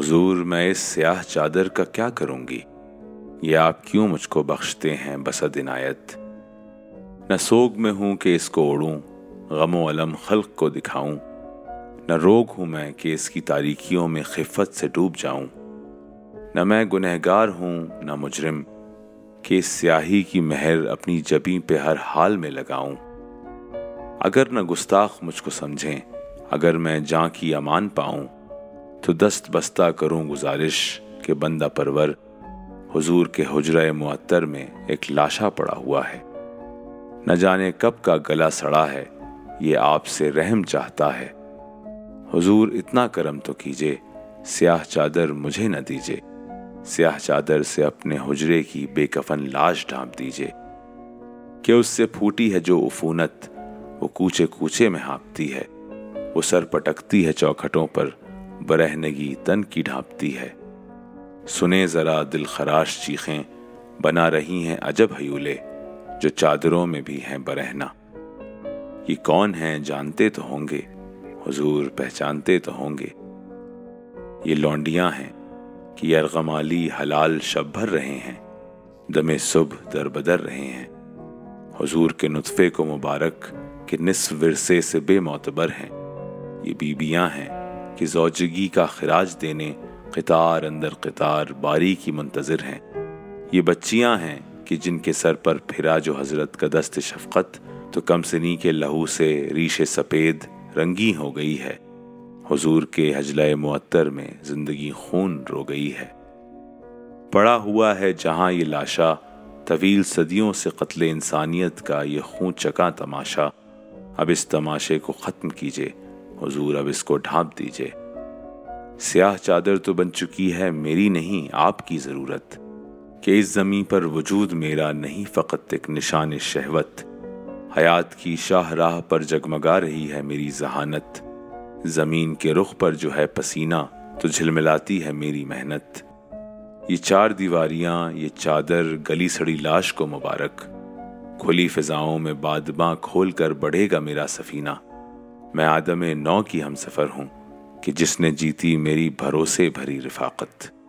حضور، میں اس سیاہ چادر کا کیا کروں گی؟ یہ آپ کیوں مجھ کو بخشتے ہیں بسد عنایت؟ نہ سوگ میں ہوں کہ اس کو اوڑوں غم و علم خلق کو دکھاؤں، نہ روگ ہوں میں کہ اس کی تاریکیوں میں خفت سے ڈوب جاؤں، نہ میں گنہگار ہوں، نہ مجرم، کہ اس سیاہی کی مہر اپنی جبیں پہ ہر حال میں لگاؤں۔ اگر نہ گستاخ مجھ کو سمجھیں، اگر میں جاں کی امان پاؤں تو دست بستہ کروں گزارش کہ بندہ پرور حضور کے حجرہ معطر میں ایک لاشا پڑا ہوا ہے۔ نہ جانے کب کا گلا سڑا ہے، یہ آپ سے رحم چاہتا ہے۔ حضور اتنا کرم تو کیجے سیاہ چادر مجھے نہ دیجے سیاہ چادر سے اپنے حجرے کی بے کفن لاش ڈھانپ دیجے کہ اس سے پھوٹی ہے جو عفونت، وہ کوچے کوچے میں ہانپتی ہے۔ وہ سر پٹکتی ہے چوکھٹوں پر برہنگی تن کی ڈھانپتی ہے۔ سنے ذرا دل خراش چیخیں، بنا رہی ہیں عجب حیولے جو چادروں میں بھی ہیں برہنا یہ کون ہیں جانتے تو ہوں گے، حضور پہچانتے تو ہوں گے۔ یہ لونڈیاں ہیں کہ یرغمالی حلال شب بھر رہے ہیں، دم صبح در بدر رہے ہیں۔ حضور کے نطفے کو مبارک، کہ نصف ورثے سے بے معتبر ہیں۔ یہ بیبیاں ہیں کہ زوجگی کا خراج دینے قطار اندر قطار باری کی منتظر ہیں۔ یہ بچیاں ہیں کہ جن کے سر پر پھرا جو حضرت کا دست شفقت، تو کم سنی کے لہو سے ریش سپید رنگی ہو گئی ہے۔ حضور کے حجلہ معطر میں زندگی خون رو گئی ہے۔ پڑا ہوا ہے جہاں یہ لاشا طویل صدیوں سے قتل انسانیت کا یہ خون چکا تماشا۔ اب اس تماشے کو ختم کیجے حضور اب اس کو ڈھانپ دیجے سیاہ چادر تو بن چکی ہے، میری نہیں، آپ کی ضرورت۔ کہ اس زمین پر وجود میرا نہیں، فقط ایک نشان شہوت۔ حیات کی شاہ راہ پر جگمگا رہی ہے میری ذہانت۔ زمین کے رخ پر جو ہے پسینہ، تو جھلملاتی ہے میری محنت۔ یہ چار دیواریاں، یہ چادر، گلی سڑی لاش کو مبارک۔ کھلی فضاؤں میں بادباں کھول کر بڑھے گا میرا سفینہ۔ میں آدم نو کی ہم سفر ہوں کہ جس نے جیتی میری بھروسے بھری رفاقت۔